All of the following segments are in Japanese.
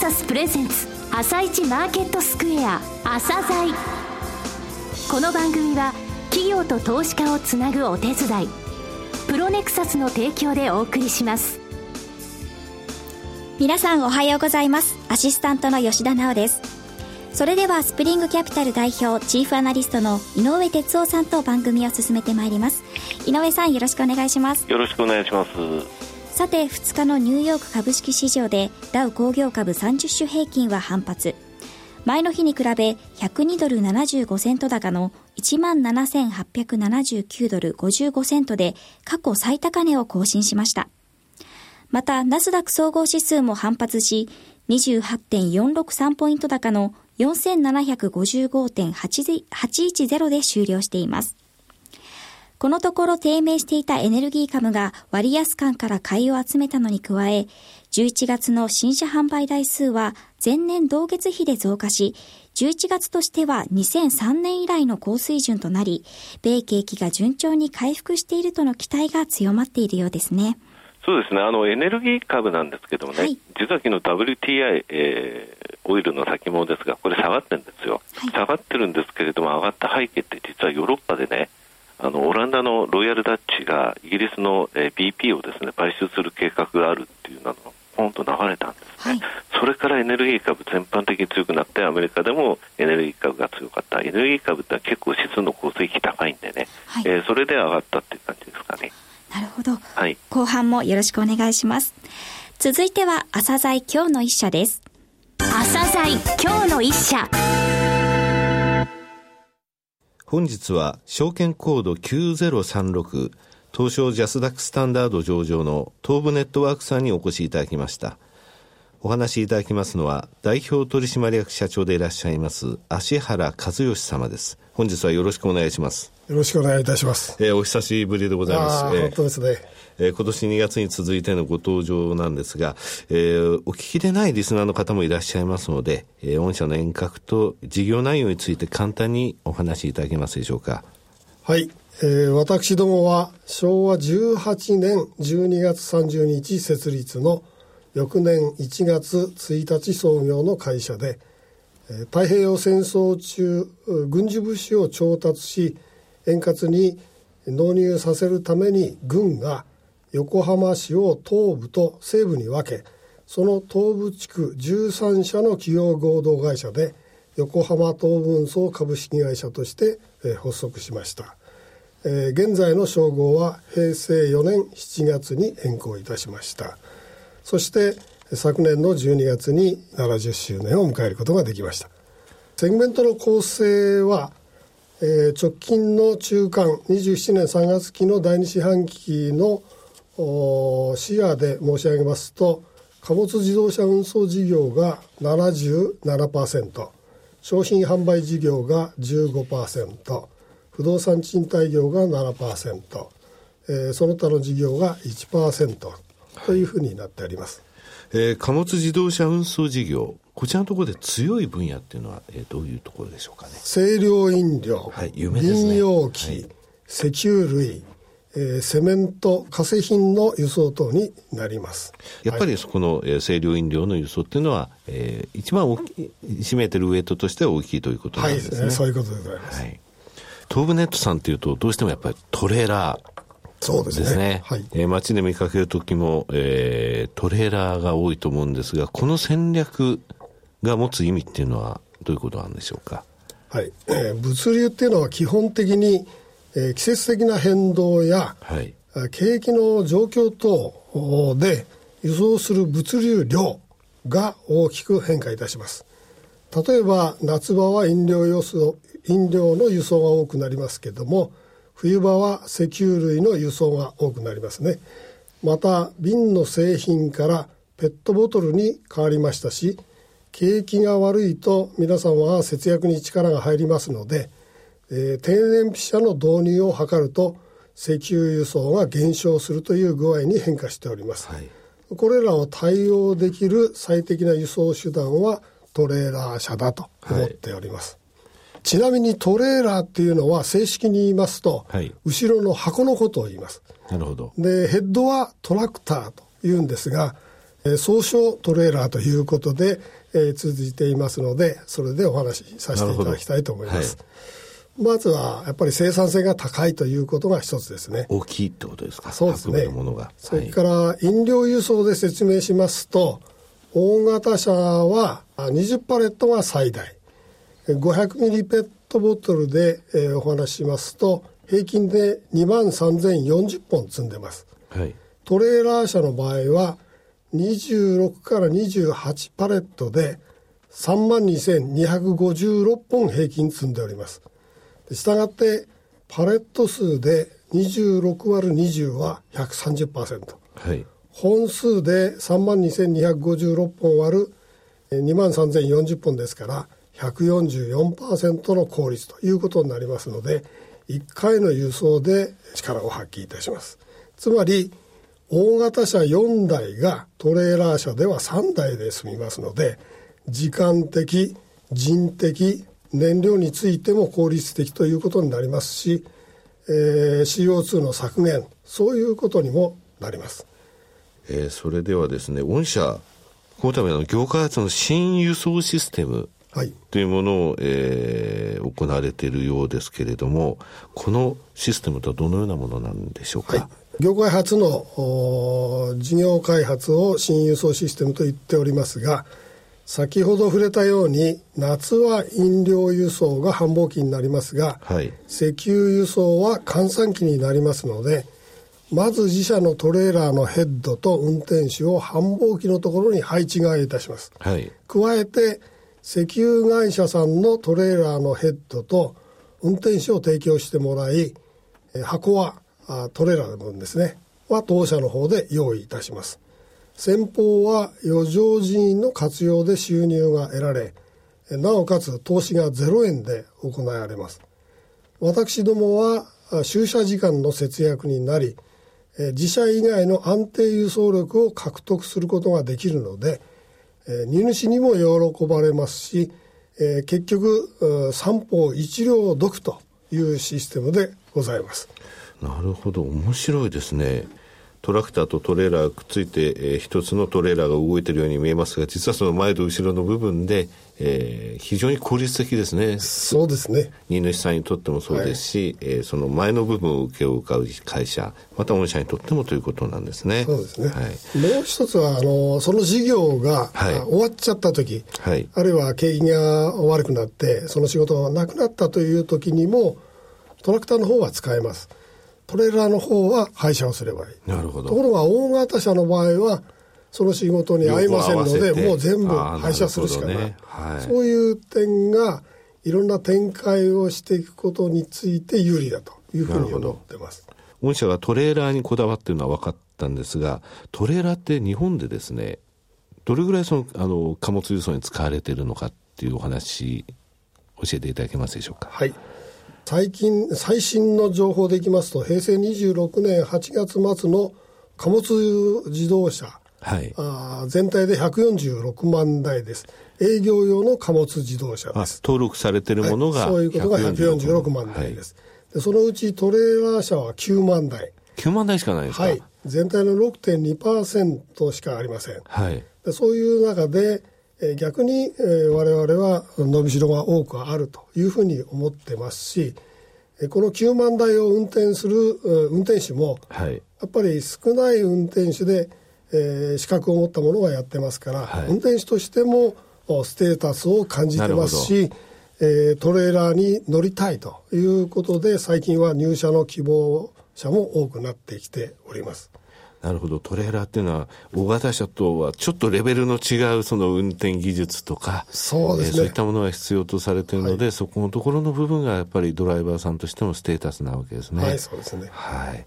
サスプレゼンツ朝一マーケットスクエア朝鮮この番組は企業と投資家をつなぐお手伝いプロネクサスの提供でお送りします。皆さんおはようございます。アシスタントの吉田直です。それではスプリングキャピタル代表チーフアナリストの井上哲夫さんと番組を進めてまいります。井上さんよろしくお願いします。よろしくお願いしますさて2日のニューヨーク株式市場でダウ工業株30種平均は反発前の日に比べ102ドル75セント高の17,879ドル55セントで過去最高値を更新しました。また、ナスダック総合指数も反発し、28.463ポイント高の4755.810で終了しています。このところ低迷していたエネルギー株が割安感から買いを集めたのに加え、11月の新車販売台数は前年同月比で増加し、11月としては2003年以来の高水準となり、米景気が順調に回復しているとの期待が強まっているようですね。そうですね、あのエネルギー株なんですけどもね、はい、実は昨日 WTI、えー、オイルの先物ですが、これ下がってるんですよ、はい、下がってるんですけれども、上がった背景って実はヨーロッパでね、あのオランダのロイヤルダッチがイギリスの、えー、BP をですね買収する計画があるっていうのがポンと流れたんですね、はい、それからエネルギー株全般的に強くなってアメリカでもエネルギー株が強かった。エネルギー株って結構指数の構成比高いんでね、はい、えー、それで上がったっていう感じですかね。なるほど、はい、後半もよろしくお願いします。続いては朝鮮今日の一社です。朝鮮今日の一社本日は証券コード9036東証ジャスダックスタンダード上場の東部ネットワークさんにお越しいただきました。お話しいただきますのは、代表取締役社長でいらっしゃいます、芦原和義様です。本日はよろしくお願いします。よろしくお願いいたします。えー、お久しぶりでございます。本当ですね。えー、今年2月に続いてのご登場なんですが、えー、お聞きでないリスナーの方もいらっしゃいますので、えー、御社の遠隔と事業内容について簡単にお話しいただけますでしょうか。はい。えー、私どもは昭和18年12月30日設立の翌年1月1日創業の会社で、えー、太平洋戦争中軍事物資を調達し円滑に納入させるために軍が横浜市を東部と西部に分けその東部地区13社の企業合同会社で横浜東運送株式会社として、発足しました。えー、現在の称号は平成4年7月に変更いたしましたそして昨年の12月に70周年を迎えることができましたセグメントの構成は、えー、直近の中間27年3月期の第2四半期の視野で申し上げますと貨物自動車運送事業が77%商品販売事業が15%不動産賃貸業が7%、えー、その他の事業が1%というふうになっております。えー、貨物自動車運送事業、こちらのところで強い分野っていうのは、えー、どういうところでしょうかね？清涼飲料、はい、ね、飲用機、はい、石油類、えー、セメント、化成品の輸送等になります。やっぱりそこの、えー、清涼飲料の輸送っていうのは、えー、一番大きい、占めてるウエイトとしては大きいということなんですね。はい、そういうことでございます。はい東武ネットさんっていうと、どうしてもやっぱりトレーラー、そうですね。すねはい。えー、街で見かけるときも、えー、トレーラーが多いと思うんですが、この戦略が持つ意味っていうのは、どういうことなんでしょうか？はい。えー、物流っていうのは基本的に、えー、季節的な変動や、はい、景気の状況等で輸送する物流量が大きく変化いたします。例えば夏場は飲料輸送飲料の輸送が多くなりますけども冬場は石油類の輸送が多くなりますねまた瓶の製品からペットボトルに変わりましたし景気が悪いと皆さんは節約に力が入りますので、えー、天然ピ車の導入を図ると石油輸送が減少するという具合に変化しております、はい、これらを対応できる最適な輸送手段はトレーラー車だと思っております、ちなみにトレーラーっていうのは正式に言いますと、はい、後ろの箱のことを言います。なるほど。で、ヘッドはトラクターと言うんですが、えー、総称トレーラーということで、えー、続いていますのでそれでお話しさせていただきたいと思います。まずはやっぱり生産性が高いということが一つですね。大きいってことですか？そうですね。ものがそれから飲料輸送で説明しますと、大型車は20パレットが最大。500ミリペットボトルで、えー、お話ししますと、平均で2万3040本積んでます。はい、トレーラー車の場合は、26から28パレットで3万2256本平均積んでおります。したがってパレット数で26割る20は130%、はい、本数で3万2256本割る2万3040本ですから144%の効率ということになりますので1回の輸送で力を発揮いたします。つまり大型車4台がトレーラー車では3台で済みますので時間的人的燃料についても効率的ということになりますし、えー、CO2 の削減そういうことにもなります、えー、それではですね御社このための業界発の新輸送システムはい、というものを、えー、行われているようですけれどもこのシステムとはどのようなものなんでしょうか、はい、業界初の事業開発を新輸送システムと言っておりますが先ほど触れたように夏は飲料輸送が繁忙期になりますが、はい、石油輸送は閑散期になりますのでまず自社のトレーラーのヘッドと運転手を繁忙期のところに配置換えいたします、はい、加えて石油会社さんのトレーラーのヘッドと運転手を提供してもらい箱はトレーラーの分ですね。は当社の方で用意いたします先方は余剰人員の活用で収入が得られ、なおかつ投資が0円で行われます。私どもは駐車時間の節約になり、自社以外の安定輸送力を獲得することができるので、荷主にも喜ばれますし、結局三方一両読というシステムでございます。なるほど面白いですね。トラクターとトレーラーくっついて、えー、一つのトレーラーが動いているように見えますが実はその前と後ろの部分で、えー、非常に効率的ですね。そうですね。荷主さんにとってもそうですし、はい、えー、その前の部分を請け負う会社また御社にとってもということなんですね。そうですね、はい、もう一つはあのその事業が、はい、終わっちゃった時、はい、あるいは景気が悪くなってその仕事がなくなったという時にもトラクターの方は使えますトレーラーの方は廃車をすればいい。なるほど。ところが大型車の場合は、その仕事に合いませんので、もう全部廃車するしかない。ねはい、そういう点が、いろんな展開をしていくことについて有利だというふうに思ってます。御社がトレーラーにこだわっているのは分かったんですが、トレーラーって日本でですね、どれぐらいそのあの貨物輸送に使われているのかっていうお話、教えていただけますでしょうか？はい。最近、最新の情報でいきますと、平成26年8月末の貨物自動車、はい、あ全体で146万台です。営業用の貨物自動車です。登録されているものが、はい、そういうことが146万台です、はい、で。そのうちトレーラー車は9万台。9万台しかないですか？はい。全体の6.2%しかありません。はい。でそういう中で、え逆に、えー、我々は伸びしろが多くあるというふうに思ってますし、この9万台を運転する運転手も、はい、やっぱり少ない運転手で、えー、資格を持ったものがやってますから、はい、運転手としてもステータスを感じてますし、えー、トレーラーに乗りたいということで最近は入社の希望者も多くなってきております。なるほど。トレーラーっていうのは、大型車とはちょっとレベルの違うその運転技術とか、そうですね。そういったものが必要とされているので、はい、そこのところの部分がやっぱりドライバーさんとしてもステータスなわけですね。はい、そうですね。はい。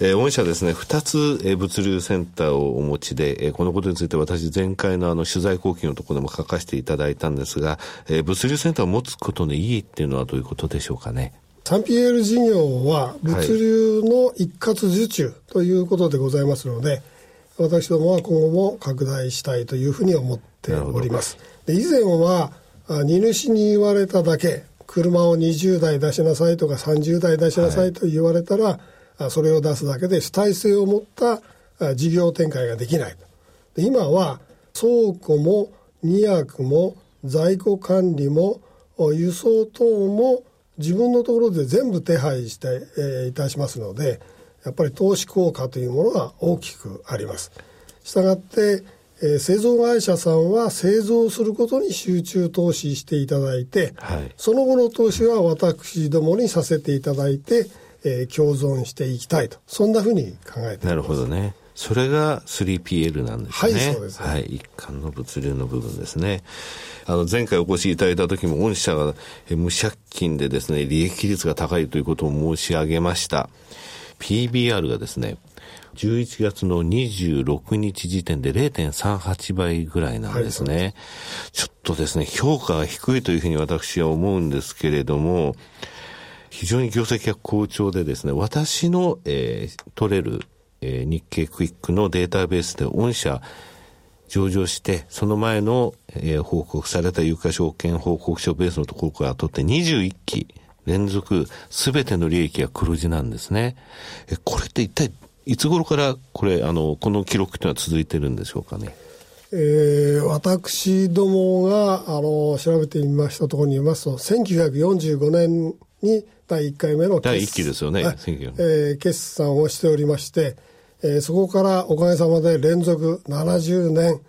えー、御社ですね、2つ、えー、物流センターをお持ちで、えー、このことについて私、前回のあの取材後期のところでも書かせていただいたんですが、えー、物流センターを持つことの意義っていうのはどういうことでしょうかね？3PL 事業は物流の一括受注ということでございますので、はい私どもは今後も拡大したいというふうに思っております。で以前は荷主に言われただけ車を20台出しなさいとか30台出しなさいと言われたら、はい、それを出すだけで主体性を持った事業展開ができない今は倉庫も荷役も在庫管理も輸送等も自分のところで全部手配して、えー、いたしますのでやっぱり投資効果というものが大きくあります。したがって、えー、製造会社さんは製造することに集中投資していただいて、はい、その後の投資は私どもにさせていただいて、えー、共存していきたいとそんなふうに考えています。なるほどね。それが 3PL なんですね。はい、そうですね。はい、一貫の物流の部分ですね。あの、前回お越しいただいた時も、御社が無借金でですね、利益率が高いということを申し上げました。PBR がですね、11月の26日時点で0.38倍ぐらいなんですね。はい、ちょっとですね、評価が低いというふうに私は思うんですけれども、非常に業績が好調でですね、私の、えー、取れるえー、日経クイックのデータベースで御社上場して、その前の、えー、報告された有価証券報告書ベースのところから取って21期連続すべての利益が黒字なんですね。え、これって一体いつ頃からこれ、あの、この記録というのは続いてるんでしょうかね？えー、私どもが、あの、調べてみましたところによりますと、1945年に第1回目の第1期ですよね、えー、決算をしておりまして、えー、そこからおかげさまで連続70年、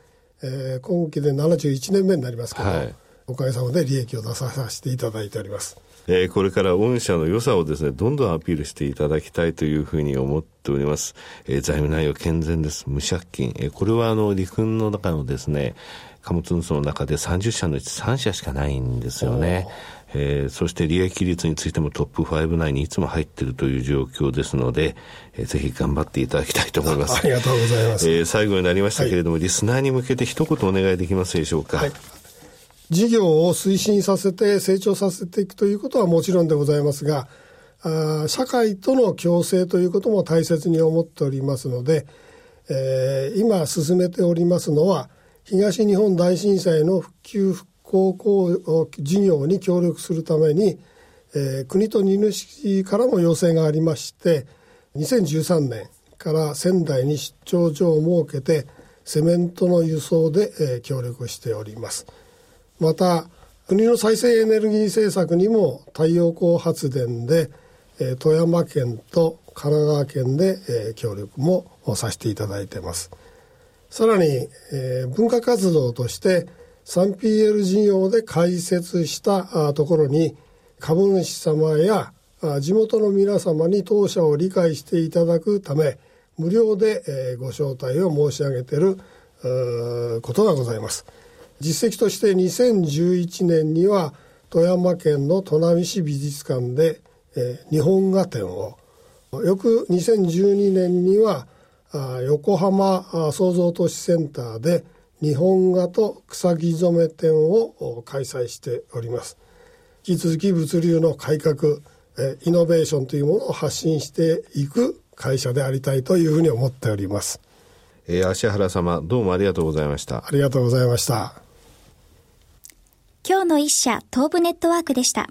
えー、今期で71年目になりますけど、はい、おかげさまで利益を出させていただいております。えー、これから御社の良さをですね、どんどんアピールしていただきたいというふうに思っております。えー、財務内容健全です。無借金。えー、これはあの、陸運の中のですね、貨物運送の中で30社のうち3社しかないんですよね。えー、そして利益率についてもトップ5内にいつも入っているという状況ですので、えー、ぜひ頑張っていただきたいと思います。あ りがとうございます。えー、最後になりましたけれども、はい、リスナーに向けて一言お願いできますでしょうか？はい、事業を推進させて成長させていくということはもちろんでございますが、あ社会との共生ということも大切に思っておりますので、えー、今進めておりますのは東日本大震災の復旧復高校事業に協力するために、えー、国と荷主からも要請がありまして2013年から仙台に出張所を設けてセメントの輸送で、えー、協力しております。また国の再生エネルギー政策にも太陽光発電で、えー、富山県と神奈川県で、えー、協力もさせていただいてます。さらに、えー、文化活動として 3PL 事業で開設したところに株主様や地元の皆様に当社を理解していただくため無料でご招待を申し上げていることがございます。実績として2011年には富山県の砺波市美術館で日本画展を翌2012年には横浜創造都市センターで日本画と草木染め展を開催しております引き続き物流の改革イノベーションというものを発信していく会社でありたいというふうに思っております、えー、芦原様どうもありがとうございましたありがとうございました今日の一社東武ネットワークでした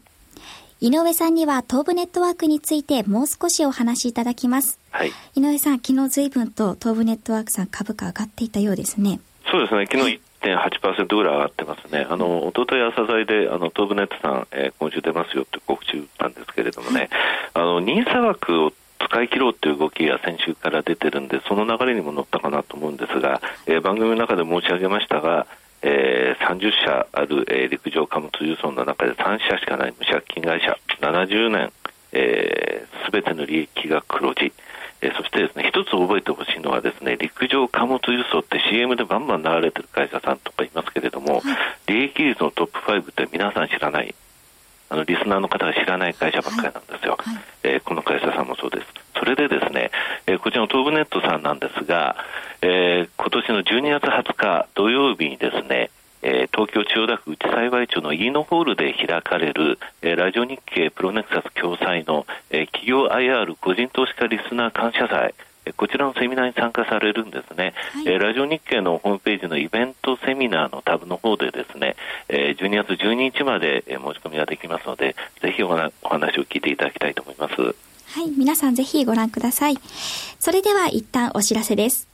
井上さんには東武ネットワークについてもう少しお話しいただきます。はい。井上さん、昨日随分と東武ネットワークさん株価上がっていたようですね。そうですね、昨日1.8%ぐらい上がってますね、あの一昨日朝鮮であの東武ネットさん、えー、今週出ますよって告知ったんですけれどもね、あの NISA 枠を使い切ろうという動きが先週から出てるんで、その流れにも乗ったかなと思うんですが、えー、番組の中で申し上げましたが、えー、30社ある、えー、陸上貨物輸送の中で3社しかない無借金会社、70年、す、えー、べ、ての利益が黒字。えー、そしてですね、一つ覚えてほしいのはですね、陸上貨物輸送って CM でバンバン流れてる会社さんとかいますけれども、はい、利益率のトップ5って皆さん知らない、あの、リスナーの方が知らない会社ばっかりなんですよ。はいはい、えー、この会社さんもそうです。それでですね、えー、こちらの東武ネットさんなんですが、えー、今年の12月20日土曜日にですね、えー、東京千代田区内幸町のイーノホールで開かれる、えー、ラジオ日経プロネクサス共催の、えー、企業 IR 個人投資家リスナー感謝祭、こちらのセミナーに参加されるんですね、はい、えー、ラジオ日経のホームページのイベントセミナーのタブの方でですね、えー、12月12日まで、え申し込みができますので、ぜひお話を聞いていただきたいと思います。はい、皆さんぜひご覧ください。それでは一旦お知らせです。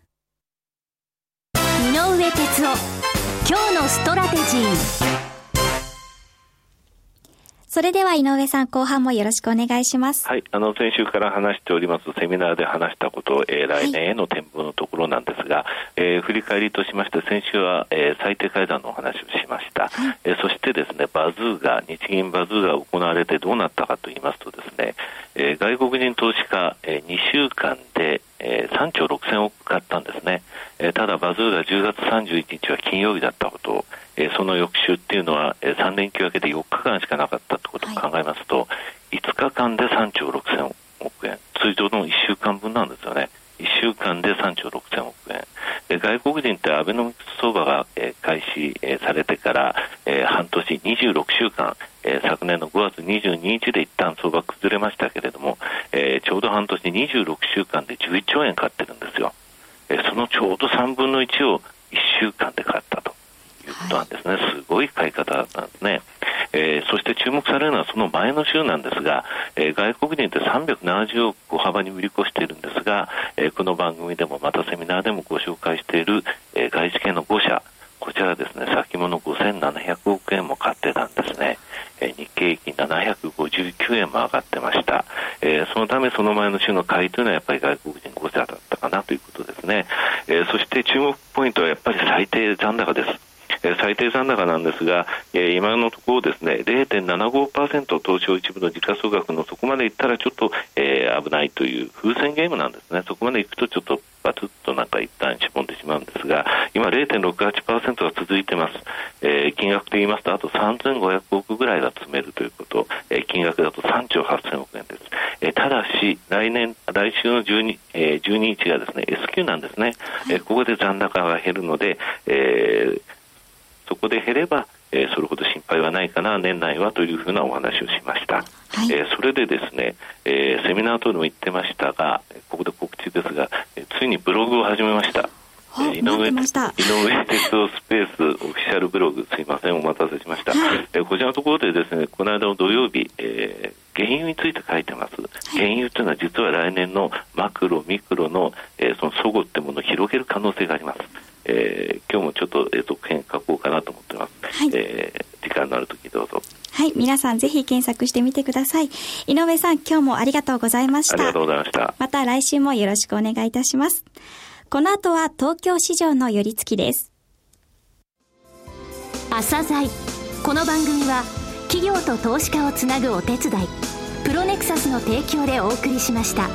井上哲夫今日のストラテジーそれでは井上さん、後半もよろしくお願いします。はい、あの、先週から話しております、セミナーで話したこと、えー、来年への展望のところなんですが、はい、えー、振り返りとしまして、先週は、えー、最低階段のお話をしました。はい、えー、そしてですね、バズーカ、日銀バズーカが行われてどうなったかと言いますとですね、えー、外国人投資家、えー、2週間で、えー、3兆6000億買ったんですね、えー、ただバズーカが10月31日は金曜日だったこと。を、えー、その翌週っていうのは、えー、3連休明けで4日間しかなかったってことを考えますと、はい、5日間で3兆6000億円。通常の1週間分なんですよね。1週間で3兆6000億円。で外国人ってアベノミクス相場が、えー、開始、えー、されてから、えー、半年26週間、えー、昨年の5月22日で一旦相場崩れましたけれども、えー、ちょうど半年26週間で11兆円買ってるんですよ、えー、そのちょうど3分の1を1週間で買ったということなんですね、はい、すごい買い方だったんですね。えー、そして注目されるのはその前の週なんですが、えー、外国人って370億小幅に売り越しているんですが、えー、この番組でもまたセミナーでもご紹介している、えー、外資系の5社、こちらですね、先物5700億円も買ってたんですね。え、日経平均759円も上がってました。えー、そのためその前の週の買いというのはやっぱり外国人5社だったかなということですね。えー、そして注目ポイントはやっぱり最低残高です。最低残高なんですが、今のところですね0.75%東証一部の時価総額のそこまでいったらちょっと、危ないという風船ゲームなんですねそこまでいくとちょっとバツッとなんか一旦しぼんでしまうんですが今0.68%が続いてます、えー、金額で言いますとあと3500億ぐらいが詰めるということ、えー、金額だと3兆8000億円です、えー、ただし来年来週の12、えー、12日がですね S q なんですね、えー、ここで残高が減るので、えーそこで減れば、えー、それほど心配はないかな、年内はというふうなお話をしました。はい、えー、それでですね、えー、セミナー等でも言ってましたが、ここで告知ですが、えー、ついにブログを始めました。井上井上哲夫スペースオフィシャルブログ、すいません、お待たせしました。はい、えこちらのところでですね、この間の土曜日、えー、原油について書いてます。原油というのは実は来年のマクロ、ミクロの、えー、その相互ってものを広げる可能性があります。えー、今日もちょっと、えー、続編書こうかなと思ってます。はい、えー、時間のある時どうぞ。はい、皆さんぜひ検索してみてください。井上さん、今日もありがとうございました。ありがとうございました。また来週もよろしくお願いいたします。この後は東京市場の寄り付きです。朝鮮この番組は企業と投資家をつなぐお手伝い、プロネクサスの提供でお送りしました。